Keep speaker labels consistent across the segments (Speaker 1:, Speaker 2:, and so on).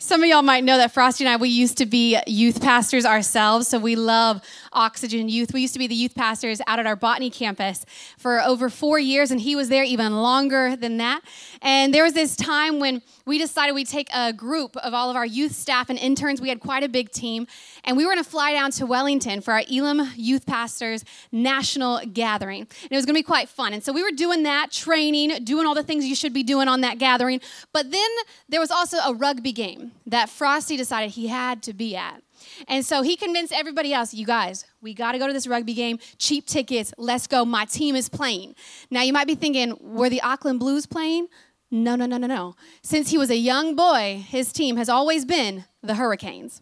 Speaker 1: Some of y'all might know that Frosty and I, we used to be youth pastors ourselves, so we love Oxygen Youth. We used to be the youth pastors out at our Botany campus for over four years, and he was there even longer than that. And there was this time when we decided we'd take a group of all of our youth staff and interns. We had quite a big team, and we were going to fly down to Wellington for our Elim Youth Pastors National Gathering. And it was going to be quite fun. And so we were doing that, training, doing all the things you should be doing on that gathering. But then there was also a rugby game that Frosty decided he had to be at. And so he convinced everybody else, you guys, we got to go to this rugby game, cheap tickets, let's go. My team is playing. Now you might be thinking, were the Auckland Blues playing? No, no, no, no, no. Since he was a young boy, his team has always been the Hurricanes.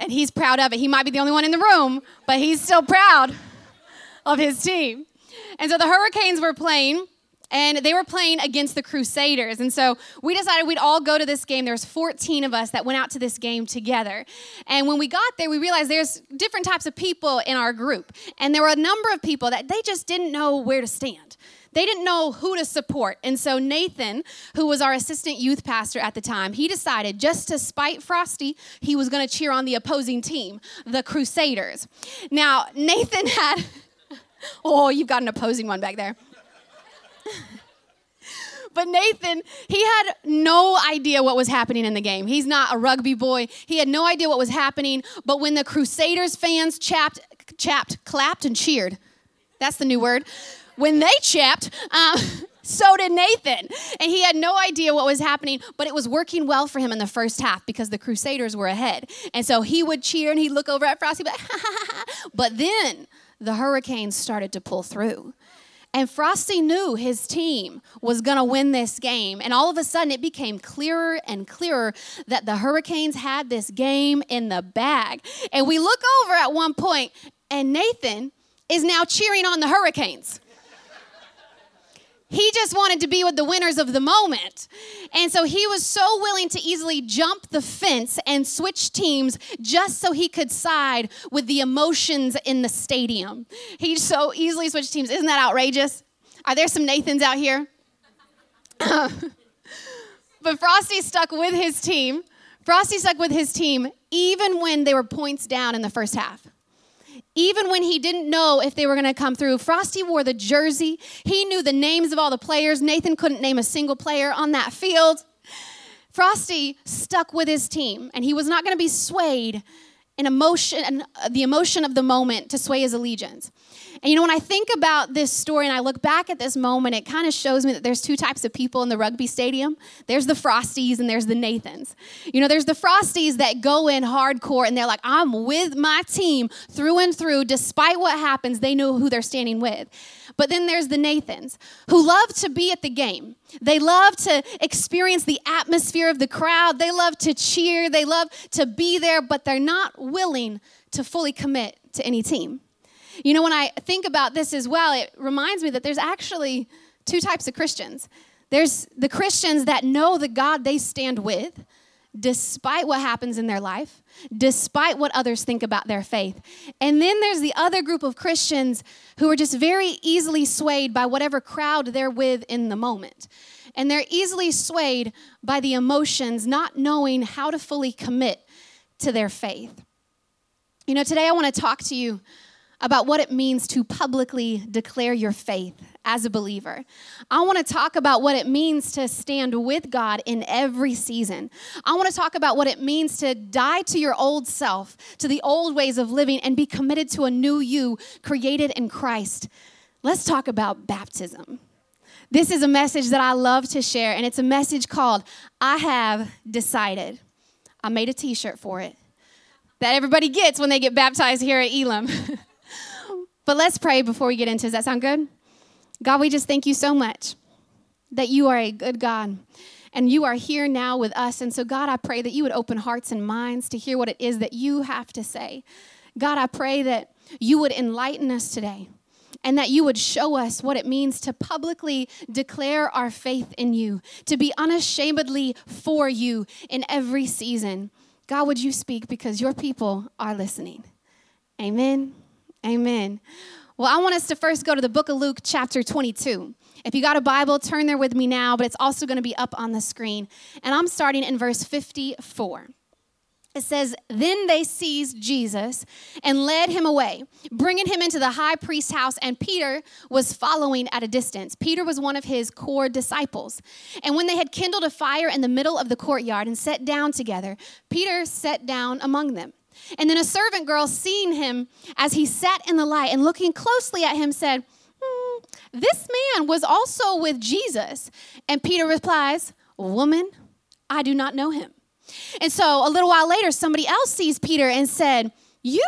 Speaker 1: And he's proud of it. He might be the only one in the room, but he's still proud of his team. And so the Hurricanes were playing and they were playing against the Crusaders. And so we decided we'd all go to this game. There was 14 of us that went out to this game together. And when we got there, we realized there's different types of people in our group. And there were a number of people that they just didn't know where to stand. They didn't know who to support. And so Nathan, who was our assistant youth pastor at the time, he decided just to spite Frosty, he was going to cheer on the opposing team, the Crusaders. Now, Nathan had, oh, you've got an opposing one back there. But Nathan, he had no idea what was happening in the game. He's not a rugby boy. He had no idea what was happening. But when the Crusaders fans chapped, chapped, clapped, and cheered, that's the new word. When they chapped, uh, so did Nathan. And he had no idea what was happening, but it was working well for him in the first half because the Crusaders were ahead. And so he would cheer and he'd look over at Frosty, but, but then the Hurricanes started to pull through. And Frosty knew his team was going to win this game. And all of a sudden, it became clearer and clearer that the Hurricanes had this game in the bag. And we look over at one point, and Nathan is now cheering on the Hurricanes. He just wanted to be with the winners of the moment. And so he was so willing to easily jump the fence and switch teams just so he could side with the emotions in the stadium. He so easily switched teams. Isn't that outrageous? Are there some Nathans out here? but Frosty stuck with his team. Frosty stuck with his team even when they were points down in the first half even when he didn't know if they were going to come through. Frosty wore the jersey. He knew the names of all the players. Nathan couldn't name a single player on that field. Frosty stuck with his team, and he was not going to be swayed in emotion, uh, the emotion of the moment to sway his allegiance. And you know, when I think about this story and I look back at this moment, it kind of shows me that there's two types of people in the rugby stadium there's the Frosties and there's the Nathans. You know, there's the Frosties that go in hardcore and they're like, I'm with my team through and through, despite what happens, they know who they're standing with. But then there's the Nathans who love to be at the game. They love to experience the atmosphere of the crowd. They love to cheer. They love to be there, but they're not willing to fully commit to any team. You know, when I think about this as well, it reminds me that there's actually two types of Christians. There's the Christians that know the God they stand with, despite what happens in their life, despite what others think about their faith. And then there's the other group of Christians who are just very easily swayed by whatever crowd they're with in the moment. And they're easily swayed by the emotions, not knowing how to fully commit to their faith. You know, today I want to talk to you about what it means to publicly declare your faith as a believer. I want to talk about what it means to stand with God in every season. I want to talk about what it means to die to your old self, to the old ways of living, and be committed to a new you created in Christ. Let's talk about baptism. This is a message that I love to share, and it's a message called I Have Decided. I made a t shirt for it that everybody gets when they get baptized here at Elim. But let's pray before we get into. Does that sound good? God, we just thank you so much that you are a good God and you are here now with us. And so, God, I pray that you would open hearts and minds to hear what it is that you have to say. God, I pray that you would enlighten us today and that you would show us what it means to publicly declare our faith in you, to be unashamedly for you in every season. God, would you speak because your people are listening? Amen. Amen. Well, I want us to first go to the book of Luke, chapter 22. If you got a Bible, turn there with me now, but it's also going to be up on the screen. And I'm starting in verse 54. It says, Then they seized Jesus and led him away, bringing him into the high priest's house, and Peter was following at a distance. Peter was one of his core disciples. And when they had kindled a fire in the middle of the courtyard and sat down together, Peter sat down among them. And then a servant girl, seeing him as he sat in the light and looking closely at him, said, hmm, This man was also with Jesus. And Peter replies, Woman, I do not know him. And so a little while later, somebody else sees Peter and said, You,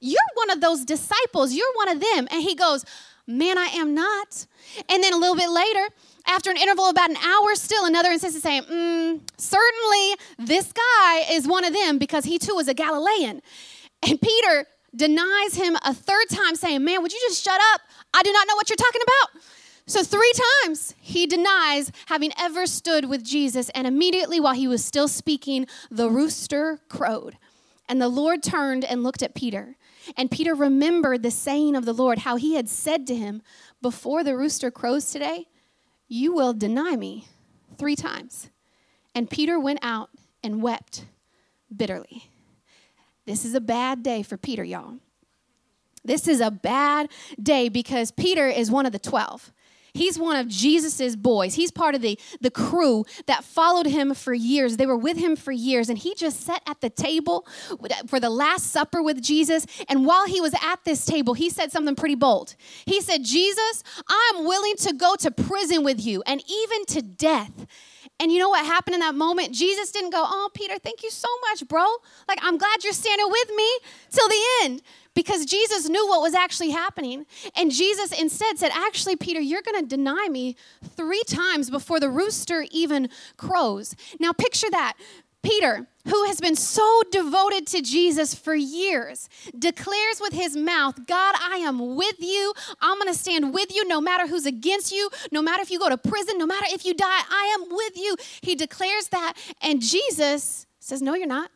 Speaker 1: you're one of those disciples. You're one of them. And he goes, Man, I am not. And then a little bit later, after an interval of about an hour, still another instance saying, mm, Certainly this guy is one of them because he too is a Galilean. And Peter denies him a third time, saying, Man, would you just shut up? I do not know what you're talking about. So, three times he denies having ever stood with Jesus, and immediately while he was still speaking, the rooster crowed. And the Lord turned and looked at Peter. And Peter remembered the saying of the Lord, how he had said to him, Before the rooster crows today, you will deny me three times. And Peter went out and wept bitterly. This is a bad day for Peter, y'all. This is a bad day because Peter is one of the 12. He's one of Jesus's boys. He's part of the, the crew that followed him for years. They were with him for years, and he just sat at the table uh, for the Last Supper with Jesus. And while he was at this table, he said something pretty bold. He said, Jesus, I am willing to go to prison with you and even to death. And you know what happened in that moment? Jesus didn't go, Oh, Peter, thank you so much, bro. Like, I'm glad you're standing with me till the end because Jesus knew what was actually happening. And Jesus instead said, Actually, Peter, you're going to deny me three times before the rooster even crows. Now, picture that. Peter, who has been so devoted to Jesus for years, declares with his mouth, God, I am with you. I'm going to stand with you no matter who's against you, no matter if you go to prison, no matter if you die, I am with you. He declares that. And Jesus says, No, you're not.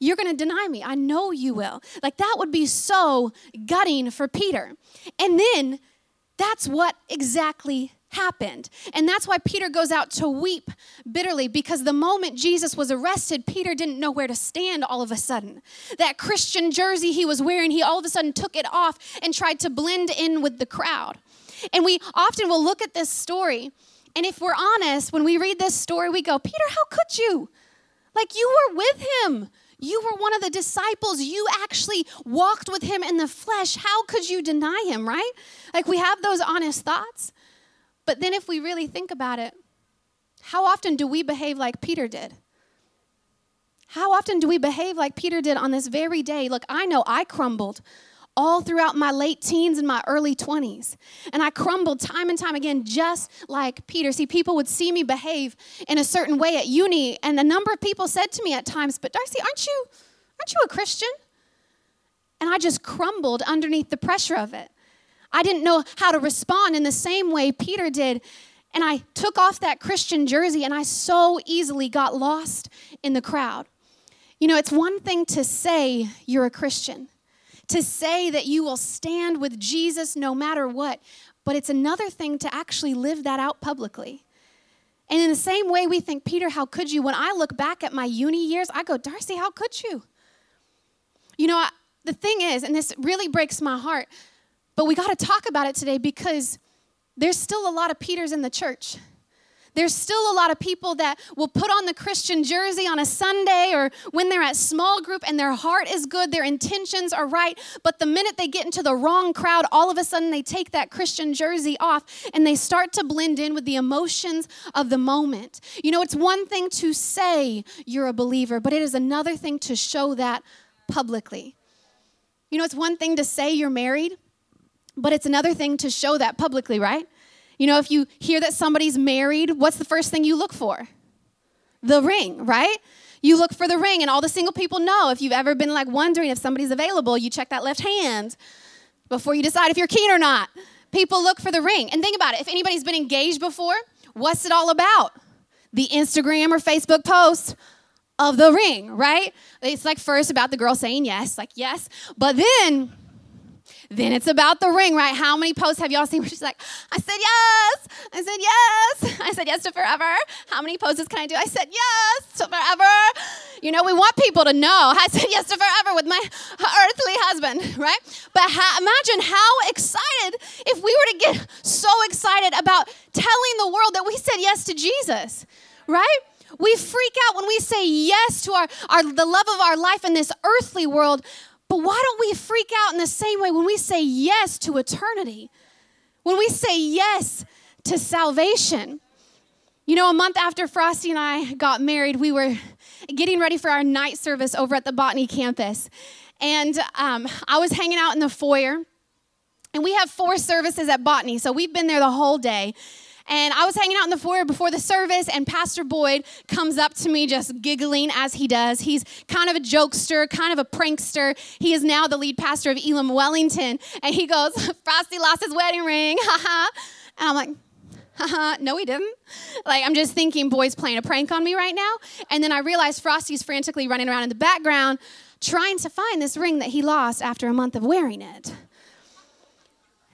Speaker 1: You're going to deny me. I know you will. Like that would be so gutting for Peter. And then that's what exactly happened. And that's why Peter goes out to weep bitterly because the moment Jesus was arrested, Peter didn't know where to stand all of a sudden. That Christian jersey he was wearing, he all of a sudden took it off and tried to blend in with the crowd. And we often will look at this story, and if we're honest, when we read this story, we go, Peter, how could you? Like you were with him. You were one of the disciples. You actually walked with him in the flesh. How could you deny him, right? Like we have those honest thoughts. But then if we really think about it, how often do we behave like Peter did? How often do we behave like Peter did on this very day? Look, I know I crumbled all throughout my late teens and my early 20s. And I crumbled time and time again, just like Peter. See, people would see me behave in a certain way at uni, and a number of people said to me at times, But Darcy, aren't you, aren't you a Christian? And I just crumbled underneath the pressure of it. I didn't know how to respond in the same way Peter did. And I took off that Christian jersey and I so easily got lost in the crowd. You know, it's one thing to say you're a Christian, to say that you will stand with Jesus no matter what, but it's another thing to actually live that out publicly. And in the same way, we think, Peter, how could you? When I look back at my uni years, I go, Darcy, how could you? You know, I, the thing is, and this really breaks my heart, but we got to talk about it today because there's still a lot of Peters in the church. There's still a lot of people that will put on the Christian jersey on a Sunday or when they're at small group and their heart is good, their intentions are right, but the minute they get into the wrong crowd, all of a sudden they take that Christian jersey off and they start to blend in with the emotions of the moment. You know, it's one thing to say you're a believer, but it is another thing to show that publicly. You know, it's one thing to say you're married, but it's another thing to show that publicly, right? You know, if you hear that somebody's married, what's the first thing you look for? The ring, right? You look for the ring, and all the single people know. If you've ever been like wondering if somebody's available, you check that left hand before you decide if you're keen or not. People look for the ring. And think about it if anybody's been engaged before, what's it all about? The Instagram or Facebook post of the ring, right? It's like first about the girl saying yes, like yes, but then Then it's about the ring, right? How many posts have y'all seen where she's like, I said yes, I said yes, I said yes to forever. How many poses can I do? I said yes to forever. You know, we want people to know I said yes to forever with my earthly husband, right? But ha- imagine how excited if we were to get so excited about telling the world that we said yes to Jesus, right? We freak out when we say yes to our, our the love of our life in this earthly world, but why don't we freak out in the same way when we say yes to eternity? When we say yes to salvation? You know, a month after Frosty and I got married, we were getting ready for our night service over at the Botany campus. And um, I was hanging out in the foyer. And we have four services at Botany, so we've been there the whole day. And I was hanging out in the foyer before the service, and Pastor Boyd comes up to me just giggling as he does. He's kind of a jokester, kind of a prankster. He is now the lead pastor of Elim Wellington. And he goes, Frosty lost his wedding ring, haha. and I'm like, haha, no, he didn't. Like, I'm just thinking, Boyd's playing a prank on me right now. And then I realize Frosty's frantically running around in the background trying to find this ring that he lost after a month of wearing it.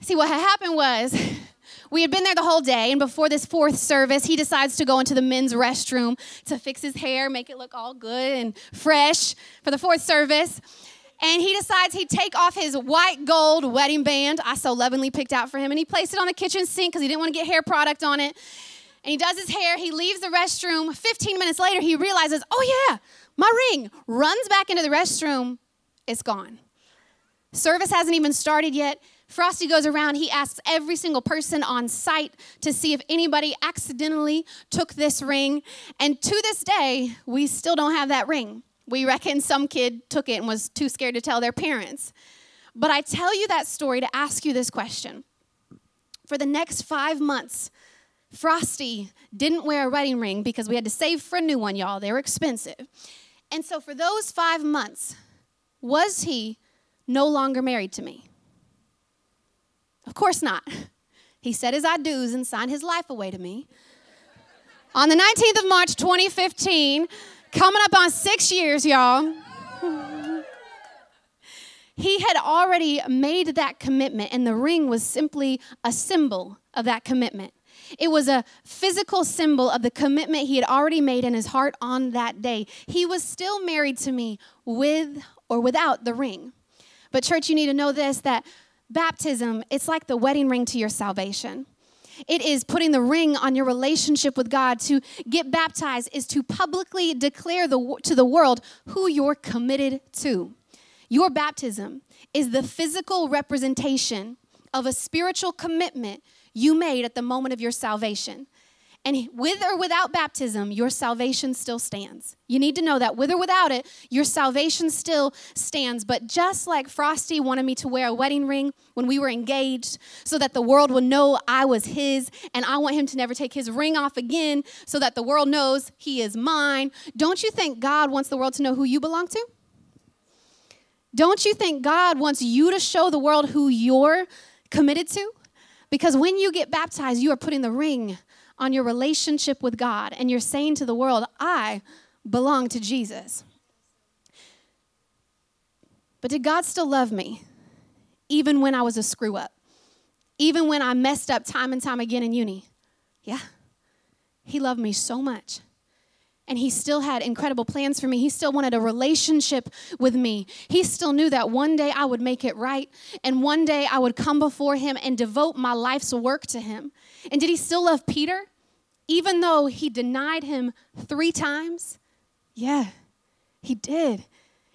Speaker 1: See, what had happened was we had been there the whole day, and before this fourth service, he decides to go into the men's restroom to fix his hair, make it look all good and fresh for the fourth service. And he decides he'd take off his white gold wedding band I so lovingly picked out for him, and he placed it on the kitchen sink because he didn't want to get hair product on it. And he does his hair, he leaves the restroom. 15 minutes later, he realizes, oh yeah, my ring. Runs back into the restroom, it's gone. Service hasn't even started yet. Frosty goes around, he asks every single person on site to see if anybody accidentally took this ring. And to this day, we still don't have that ring. We reckon some kid took it and was too scared to tell their parents. But I tell you that story to ask you this question. For the next five months, Frosty didn't wear a wedding ring because we had to save for a new one, y'all. They were expensive. And so for those five months, was he no longer married to me? Of course not. He said his I do's and signed his life away to me. On the 19th of March 2015, coming up on six years, y'all. he had already made that commitment, and the ring was simply a symbol of that commitment. It was a physical symbol of the commitment he had already made in his heart on that day. He was still married to me with or without the ring. But, church, you need to know this that Baptism, it's like the wedding ring to your salvation. It is putting the ring on your relationship with God. To get baptized is to publicly declare the, to the world who you're committed to. Your baptism is the physical representation of a spiritual commitment you made at the moment of your salvation. And with or without baptism, your salvation still stands. You need to know that with or without it, your salvation still stands. But just like Frosty wanted me to wear a wedding ring when we were engaged so that the world would know I was his, and I want him to never take his ring off again so that the world knows he is mine, don't you think God wants the world to know who you belong to? Don't you think God wants you to show the world who you're committed to? Because when you get baptized, you are putting the ring on your relationship with God and you're saying to the world, I belong to Jesus. But did God still love me even when I was a screw up? Even when I messed up time and time again in uni? Yeah. He loved me so much. And he still had incredible plans for me. He still wanted a relationship with me. He still knew that one day I would make it right and one day I would come before him and devote my life's work to him. And did he still love Peter? Even though he denied him three times? Yeah, he did.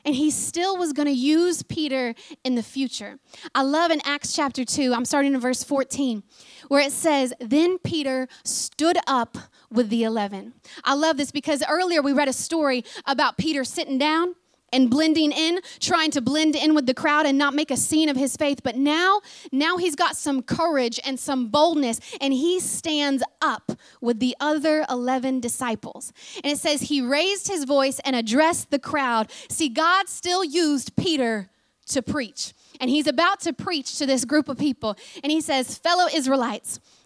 Speaker 1: And he still was going to use Peter in the future. I love in Acts chapter 2, I'm starting in verse 14, where it says, Then Peter stood up with the 11. I love this because earlier we read a story about Peter sitting down and blending in, trying to blend in with the crowd and not make a scene of his faith. But now, now he's got some courage and some boldness, and he stands up with the other 11 disciples. And it says he raised his voice and addressed the crowd. See, God still used Peter to preach. And he's about to preach to this group of people. And he says, Fellow Israelites,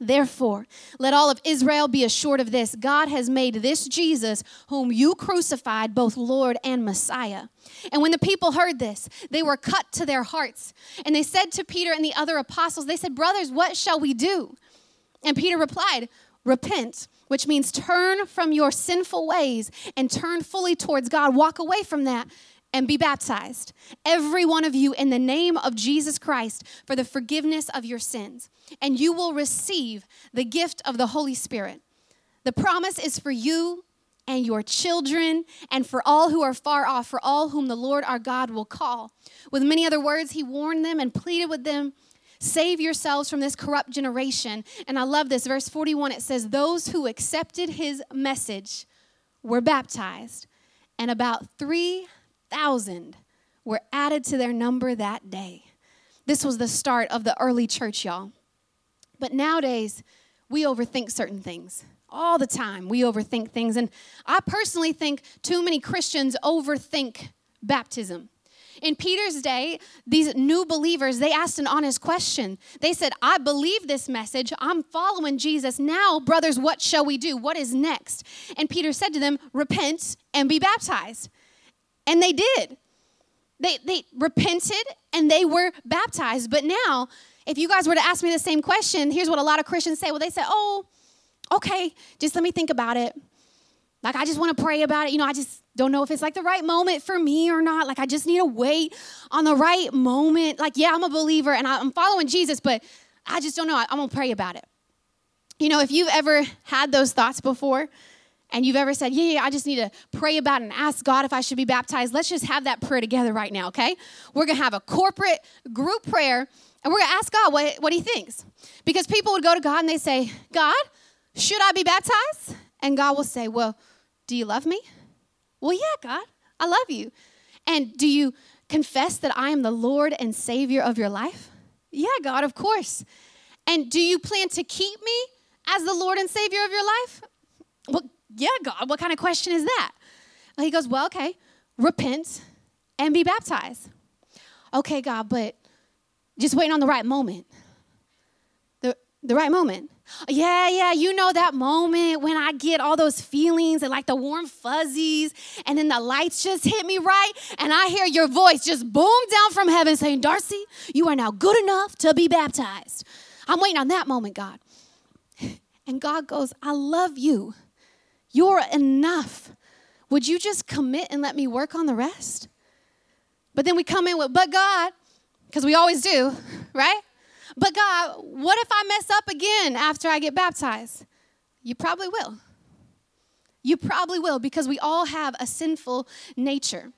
Speaker 1: Therefore, let all of Israel be assured of this God has made this Jesus, whom you crucified, both Lord and Messiah. And when the people heard this, they were cut to their hearts. And they said to Peter and the other apostles, They said, Brothers, what shall we do? And Peter replied, Repent which means turn from your sinful ways and turn fully towards God. Walk away from that and be baptized, every one of you, in the name of Jesus Christ for the forgiveness of your sins. And you will receive the gift of the Holy Spirit. The promise is for you and your children and for all who are far off, for all whom the Lord our God will call. With many other words, he warned them and pleaded with them Save yourselves from this corrupt generation. And I love this. Verse 41 it says, Those who accepted his message were baptized, and about 3,000 were added to their number that day. This was the start of the early church, y'all. But nowadays, we overthink certain things. All the time, we overthink things. And I personally think too many Christians overthink baptism. In Peter's day, these new believers, they asked an honest question. They said, I believe this message. I'm following Jesus. Now, brothers, what shall we do? What is next? And Peter said to them, Repent and be baptized. And they did. They, they repented and they were baptized. But now, if you guys were to ask me the same question, here's what a lot of Christians say. Well, they say, Oh, okay, just let me think about it. Like, I just want to pray about it. You know, I just don't know if it's like the right moment for me or not. Like, I just need to wait on the right moment. Like, yeah, I'm a believer and I'm following Jesus, but I just don't know. I'm going to pray about it. You know, if you've ever had those thoughts before and you've ever said, yeah, yeah, I just need to pray about and ask God if I should be baptized, let's just have that prayer together right now, okay? We're to have a corporate group prayer and we're to ask God what, what he thinks. Because people would go to God and they say, God, should I be baptized? And God will say, well, do you love me? Well, yeah, God, I love you. And do you confess that I am the Lord and Savior of your life? Yeah, God, of course. And do you plan to keep me as the Lord and Savior of your life? Well, yeah, God, what kind of question is that? He goes, Well, okay, repent and be baptized. Okay, God, but just waiting on the right moment. The, the right moment. Yeah, yeah, you know that moment when I get all those feelings and like the warm fuzzies, and then the lights just hit me right, and I hear your voice just boom down from heaven saying, Darcy, you are now good enough to be baptized. I'm waiting on that moment, God. And God goes, I love you. You're enough. Would you just commit and let me work on the rest? But then we come in with, but God, because we always do, right? But God, what if I mess up again after I get baptized? You probably will. You probably will because we all have a sinful nature.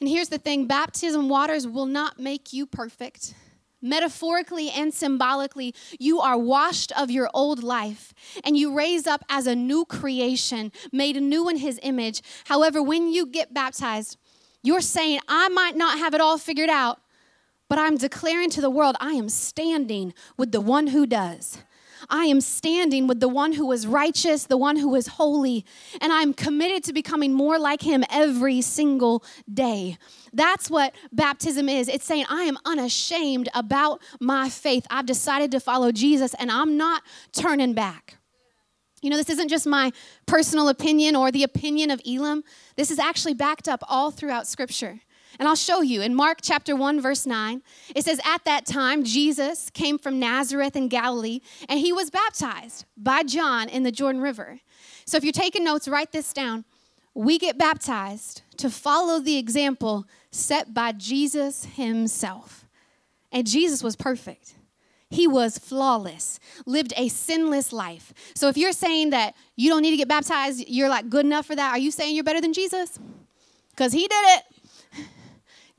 Speaker 1: And here's the thing baptism waters will not make you perfect. Metaphorically and symbolically, you are washed of your old life and you raise up as a new creation, made new in his image. However, when you get baptized, you're saying, I might not have it all figured out, but I'm declaring to the world, I am standing with the one who does. I am standing with the one who is righteous, the one who is holy, and I'm committed to becoming more like him every single day. That's what baptism is. It's saying, I am unashamed about my faith. I've decided to follow Jesus and I'm not turning back. You know, this isn't just my personal opinion or the opinion of Elim. This is actually backed up all throughout Scripture. And I'll show you in Mark chapter 1, verse 9. It says, At that time, Jesus came from Nazareth in Galilee, and he was baptized by John in the Jordan River. So if you're taking notes, write this down. We get baptized to follow the example set by Jesus himself. And Jesus was perfect. He was flawless, lived a sinless life. So if you're saying that you don't need to get baptized, you're like good enough for that, are you saying you're better than Jesus? Because he did it.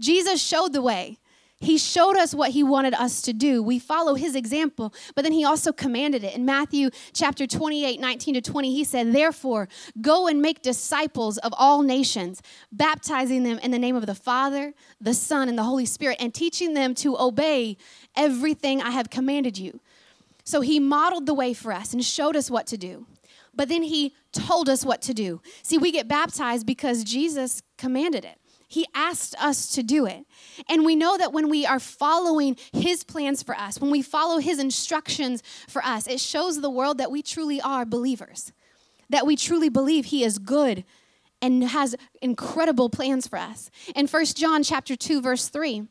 Speaker 1: Jesus showed the way. He showed us what he wanted us to do. We follow his example, but then he also commanded it. In Matthew chapter 28, 19 to 20, he said, Therefore, go and make disciples of all nations, baptizing them in the name of the Father, the Son, and the Holy Spirit, and teaching them to obey everything I have commanded you. So he modeled the way for us and showed us what to do. But then he told us what to do. See, we get baptized because Jesus commanded it. He asked us to do it. And we know that when we are following His plans for us, when we follow His instructions for us, it shows the world that we truly are believers, that we truly believe He is good and has incredible plans for us. In 1 John chapter 2 verse 3,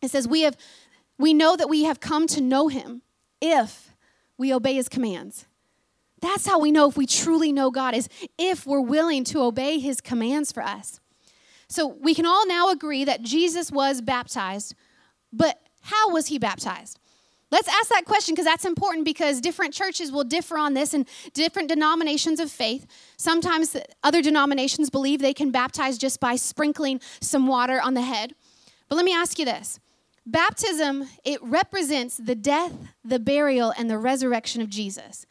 Speaker 1: it says we have we know that we have come to know him if we obey his commands. That's how we know if we truly know God is if we're willing to obey his commands for us. So we can all now agree that Jesus was baptized, but how was he baptized? Let's ask that question because that's important because different churches will differ on this and different denominations of faith. Sometimes other denominations believe they can baptize just by sprinkling some water on the head. But let me ask you this baptism, it represents the death, the burial, and the resurrection of Jesus.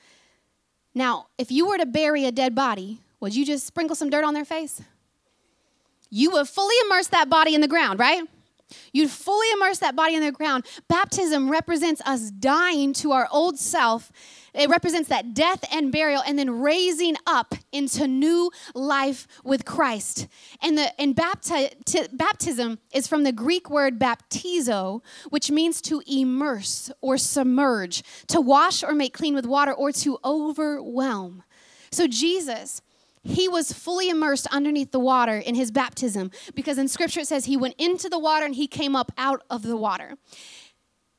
Speaker 1: Now, if you were to bury a dead body, would you just sprinkle some dirt on their face? You would fully immerse that body in the ground, right? You'd fully immerse that body in the ground. Baptism represents us dying to our old self. It represents that death and burial and then raising up into new life with Christ. And the and bapti- t- baptism is from the Greek word baptizo, which means to immerse or submerge, to wash or make clean with water or to overwhelm. So Jesus he was fully immersed underneath the water in his baptism because in scripture it says he went into the water and he came up out of the water.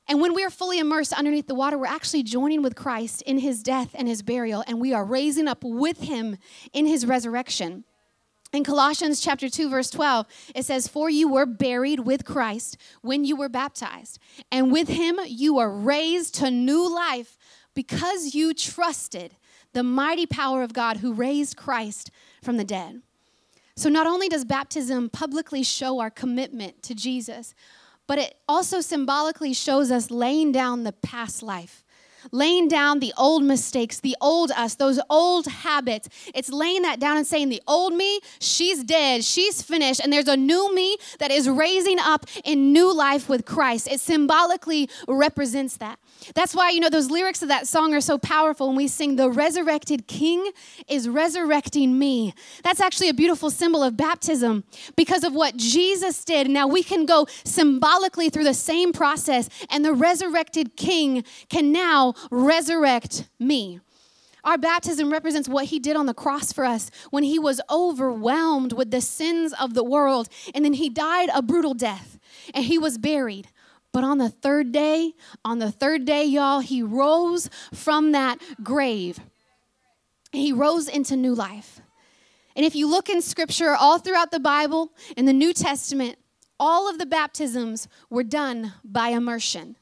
Speaker 1: And when we are fully immersed underneath the water, we're actually joining with Christ in his death and his burial, and we are raising up with him in his resurrection. In Colossians chapter 2 verse 12, it says, "For you were buried with Christ when you were baptized, and with him you are raised to new life because you trusted the mighty power of God who raised Christ from the dead. So, not only does baptism publicly show our commitment to Jesus, but it also symbolically shows us laying down the past life laying down the old mistakes, the old us, those old habits. It's laying that down and saying, the old me, she's dead, she's finished, and there's a new me that is raising up in new life with Christ. It symbolically represents that. That's why, you know, those lyrics of that song are so powerful when we sing, The resurrected King is resurrecting me. That's actually a beautiful symbol of baptism because of what Jesus did. Now we can go symbolically through the same process, and the resurrected King can now resurrect me. Our baptism represents what he did on the cross for us when he was overwhelmed with the sins of the world. And then he died a brutal death and he was buried. But on the third day, on the third day, y'all, he rose from that grave. He rose into new life. And if you look in scripture all throughout the Bible, in the New Testament, all of the baptisms were done by immersion.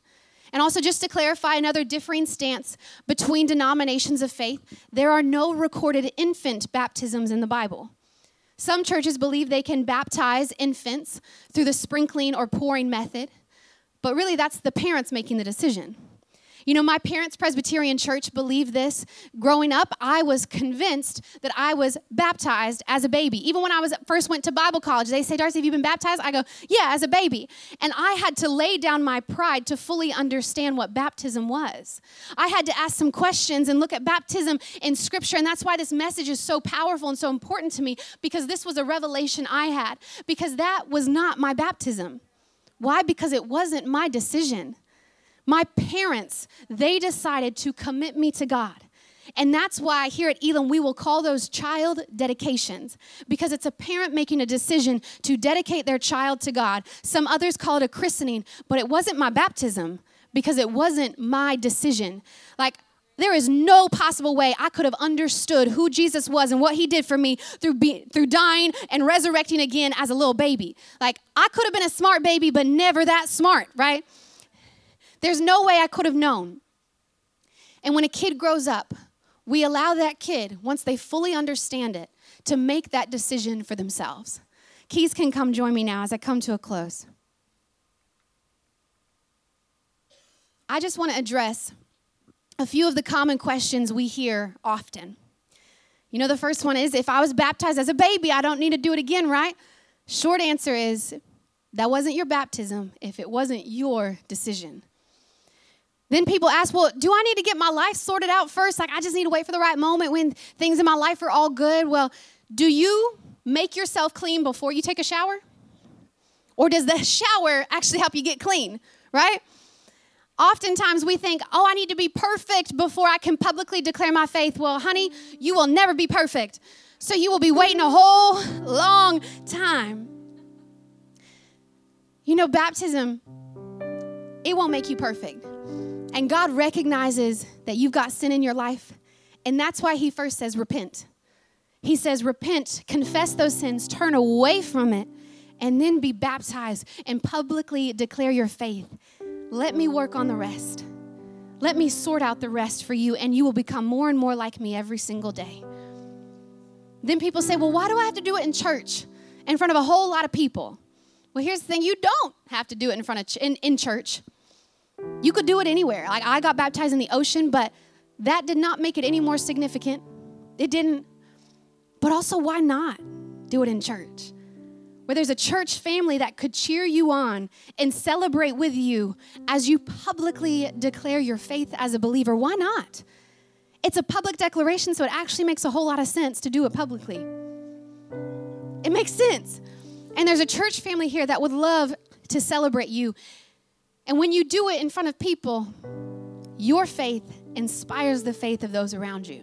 Speaker 1: And also, just to clarify another differing stance between denominations of faith, there are no recorded infant baptisms in the Bible. Some churches believe they can baptize infants through the sprinkling or pouring method, but really that's the parents making the decision. You know, my parents' Presbyterian church believed this. Growing up, I was convinced that I was baptized as a baby. Even when I was first went to Bible college, they say, Darcy, have you been baptized? I go, yeah, as a baby. And I had to lay down my pride to fully understand what baptism was. I had to ask some questions and look at baptism in scripture. And that's why this message is so powerful and so important to me because this was a revelation I had, because that was not my baptism. Why? Because it wasn't my decision. My parents, they decided to commit me to God. And that's why here at Elim, we will call those child dedications because it's a parent making a decision to dedicate their child to God. Some others call it a christening, but it wasn't my baptism because it wasn't my decision. Like, there is no possible way I could have understood who Jesus was and what he did for me through, be, through dying and resurrecting again as a little baby. Like, I could have been a smart baby, but never that smart, right? There's no way I could have known. And when a kid grows up, we allow that kid, once they fully understand it, to make that decision for themselves. Keys can come join me now as I come to a close. I just want to address a few of the common questions we hear often. You know, the first one is if I was baptized as a baby, I don't need to do it again, right? Short answer is that wasn't your baptism if it wasn't your decision. Then people ask, well, do I need to get my life sorted out first? Like, I just need to wait for the right moment when things in my life are all good. Well, do you make yourself clean before you take a shower? Or does the shower actually help you get clean, right? Oftentimes we think, oh, I need to be perfect before I can publicly declare my faith. Well, honey, you will never be perfect. So you will be waiting a whole long time. You know, baptism, it won't make you perfect. And God recognizes that you've got sin in your life. And that's why He first says, repent. He says, repent, confess those sins, turn away from it, and then be baptized and publicly declare your faith. Let me work on the rest. Let me sort out the rest for you, and you will become more and more like me every single day. Then people say, Well, why do I have to do it in church in front of a whole lot of people? Well, here's the thing you don't have to do it in front of ch- in, in church. You could do it anywhere. Like I got baptized in the ocean, but that did not make it any more significant. It didn't. But also, why not do it in church? Where there's a church family that could cheer you on and celebrate with you as you publicly declare your faith as a believer. Why not? It's a public declaration, so it actually makes a whole lot of sense to do it publicly. It makes sense. And there's a church family here that would love to celebrate you and when you do it in front of people, your faith inspires the faith of those around you.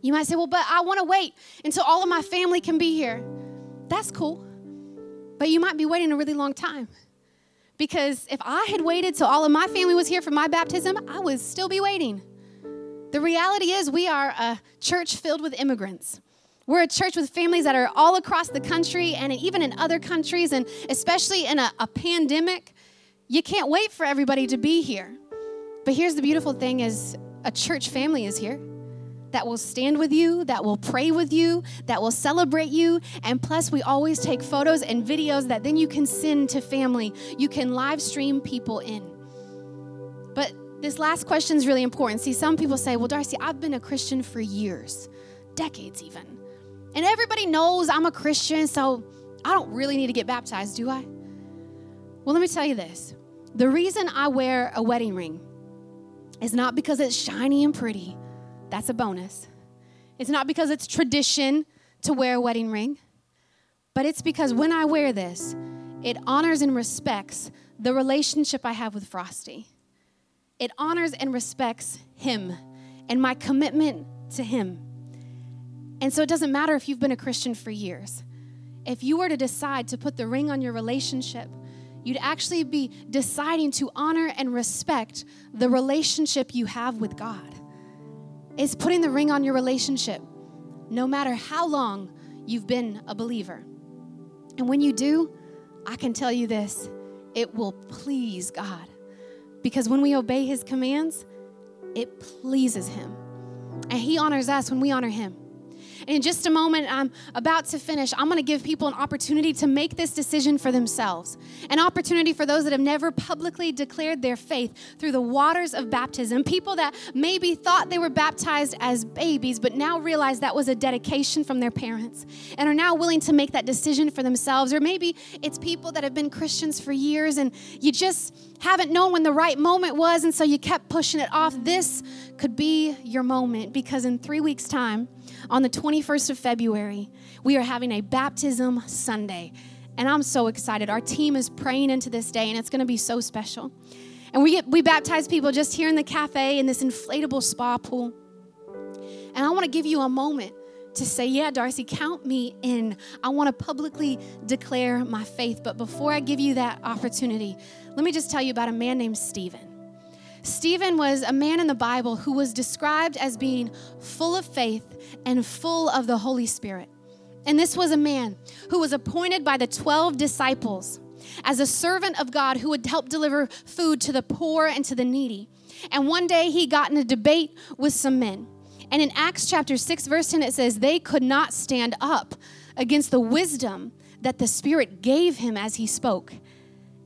Speaker 1: You might say, Well, but I want to wait until all of my family can be here. That's cool. But you might be waiting a really long time. Because if I had waited till all of my family was here for my baptism, I would still be waiting. The reality is, we are a church filled with immigrants. We're a church with families that are all across the country and even in other countries, and especially in a, a pandemic you can't wait for everybody to be here. But here's the beautiful thing is a church family is here that will stand with you, that will pray with you, that will celebrate you. And plus, we always take photos and videos that then you can send to family. You can live stream people in. But this last question is really important. See, some people say, Well, Darcy, I've been a Christian for years, decades even. And everybody knows I'm a Christian, so I don't really need to get baptized, do I? Well, let me tell you this the reason I wear a wedding ring is not because it's shiny and pretty, that's a bonus. It's not because it's tradition to wear a wedding ring, but it's because when I wear this, it honors and respects the relationship I have with Frosty. It honors and respects him and my commitment to him. And so it doesn't matter if you've been a Christian for years. If you were to decide to put the ring on your relationship You'd actually be deciding to honor and respect the relationship you have with God. It's putting the ring on your relationship, no matter how long you've been a believer. And when you do, I can tell you this it will please God. Because when we obey His commands, it pleases Him. And He honors us when we honor Him. In just a moment, I'm about to finish. I'm going to give people an opportunity to make this decision for themselves. An opportunity for those that have never publicly declared their faith through the waters of baptism. People that maybe thought they were baptized as babies, but now realize that was a dedication from their parents and are now willing to make that decision for themselves. Or maybe it's people that have been Christians for years and you just haven't known when the right moment was, and so you kept pushing it off. This could be your moment because in three weeks' time, on the 21st of February, we are having a baptism Sunday. And I'm so excited. Our team is praying into this day, and it's going to be so special. And we, get, we baptize people just here in the cafe in this inflatable spa pool. And I want to give you a moment to say, Yeah, Darcy, count me in. I want to publicly declare my faith. But before I give you that opportunity, let me just tell you about a man named Stephen. Stephen was a man in the Bible who was described as being full of faith and full of the Holy Spirit. And this was a man who was appointed by the 12 disciples as a servant of God who would help deliver food to the poor and to the needy. And one day he got in a debate with some men. And in Acts chapter 6, verse 10, it says, They could not stand up against the wisdom that the Spirit gave him as he spoke.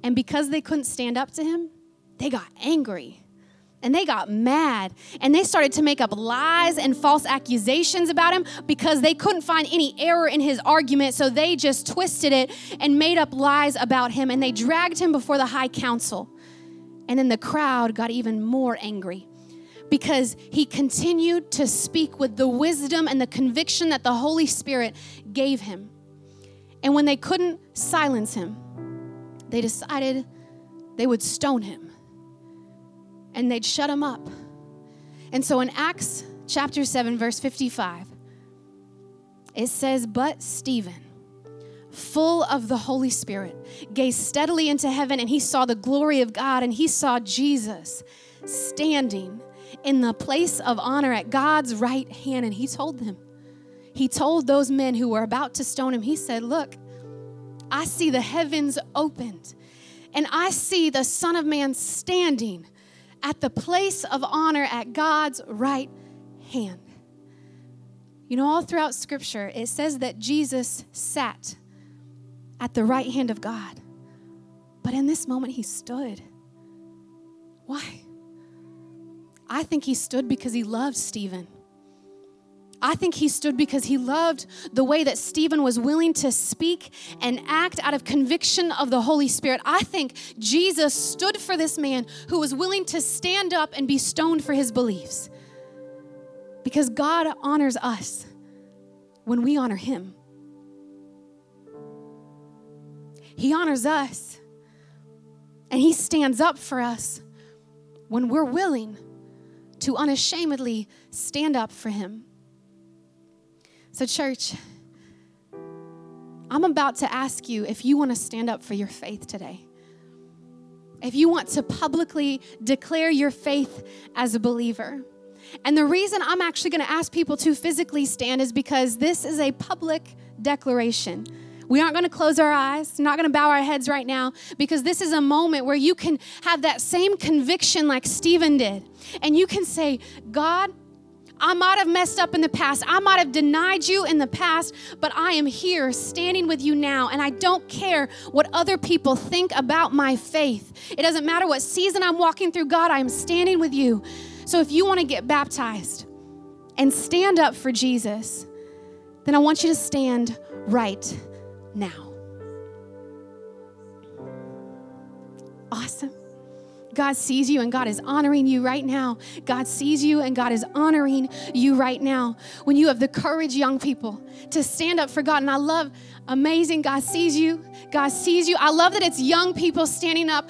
Speaker 1: And because they couldn't stand up to him, they got angry and they got mad and they started to make up lies and false accusations about him because they couldn't find any error in his argument. So they just twisted it and made up lies about him and they dragged him before the high council. And then the crowd got even more angry because he continued to speak with the wisdom and the conviction that the Holy Spirit gave him. And when they couldn't silence him, they decided they would stone him and they'd shut him up. And so in Acts chapter 7, verse 55, it says, But Stephen, full of the Holy Spirit, gazed steadily into heaven and he saw the glory of God and he saw Jesus standing in the place of honor at God's right hand. And he told them, he told those men who were about to stone him, he said, Look, I see the heavens opened and I see the Son of Man standing at the place of honor at God's right hand. You know, all throughout Scripture, it says that Jesus sat at the right hand of God. But in this moment, he stood. Why? I think he stood because he loved Stephen. I think he stood because he loved the way that Stephen was willing to speak and act out of conviction of the Holy Spirit. I think Jesus stood for this man who was willing to stand up and be stoned for his beliefs. Because God honors us when we honor him. He honors us and he stands up for us when we're willing to unashamedly stand up for him. So, church, I'm about to ask you if you want to stand up for your faith today. If you want to publicly declare your faith as a believer. And the reason I'm actually going to ask people to physically stand is because this is a public declaration. We aren't going to close our eyes, not going to bow our heads right now, because this is a moment where you can have that same conviction like Stephen did. And you can say, God, I might have messed up in the past. I might have denied you in the past, but I am here standing with you now. And I don't care what other people think about my faith. It doesn't matter what season I'm walking through, God, I am standing with you. So if you want to get baptized and stand up for Jesus, then I want you to stand right now. Awesome. God sees you and God is honoring you right now. God sees you and God is honoring you right now. When you have the courage, young people, to stand up for God. And I love, amazing, God sees you. God sees you. I love that it's young people standing up.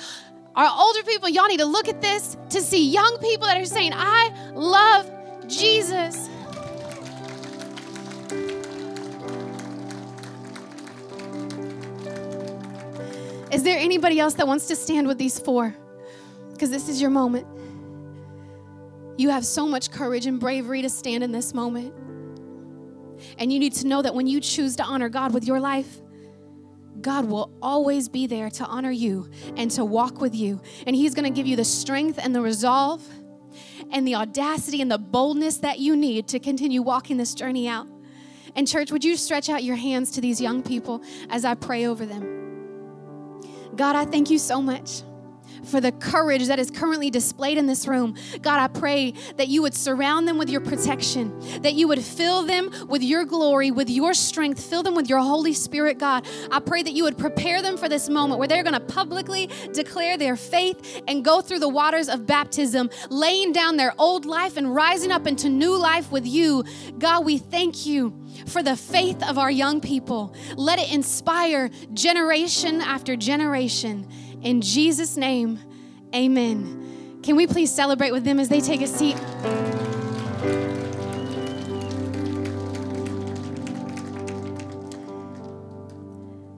Speaker 1: Our older people, y'all need to look at this to see young people that are saying, I love Jesus. Is there anybody else that wants to stand with these four? Because this is your moment. You have so much courage and bravery to stand in this moment. And you need to know that when you choose to honor God with your life, God will always be there to honor you and to walk with you. And He's going to give you the strength and the resolve and the audacity and the boldness that you need to continue walking this journey out. And, church, would you stretch out your hands to these young people as I pray over them? God, I thank you so much for the courage that is currently displayed in this room. God, I pray that you would surround them with your protection, that you would fill them with your glory, with your strength, fill them with your Holy Spirit, God. I pray that you would prepare them for this moment where they're going to publicly declare their faith and go through the waters of baptism, laying down their old life and rising up into new life with you. God, we thank you for the faith of our young people. Let it inspire generation after generation. In Jesus' name, amen. Can we please celebrate with them as they take a seat?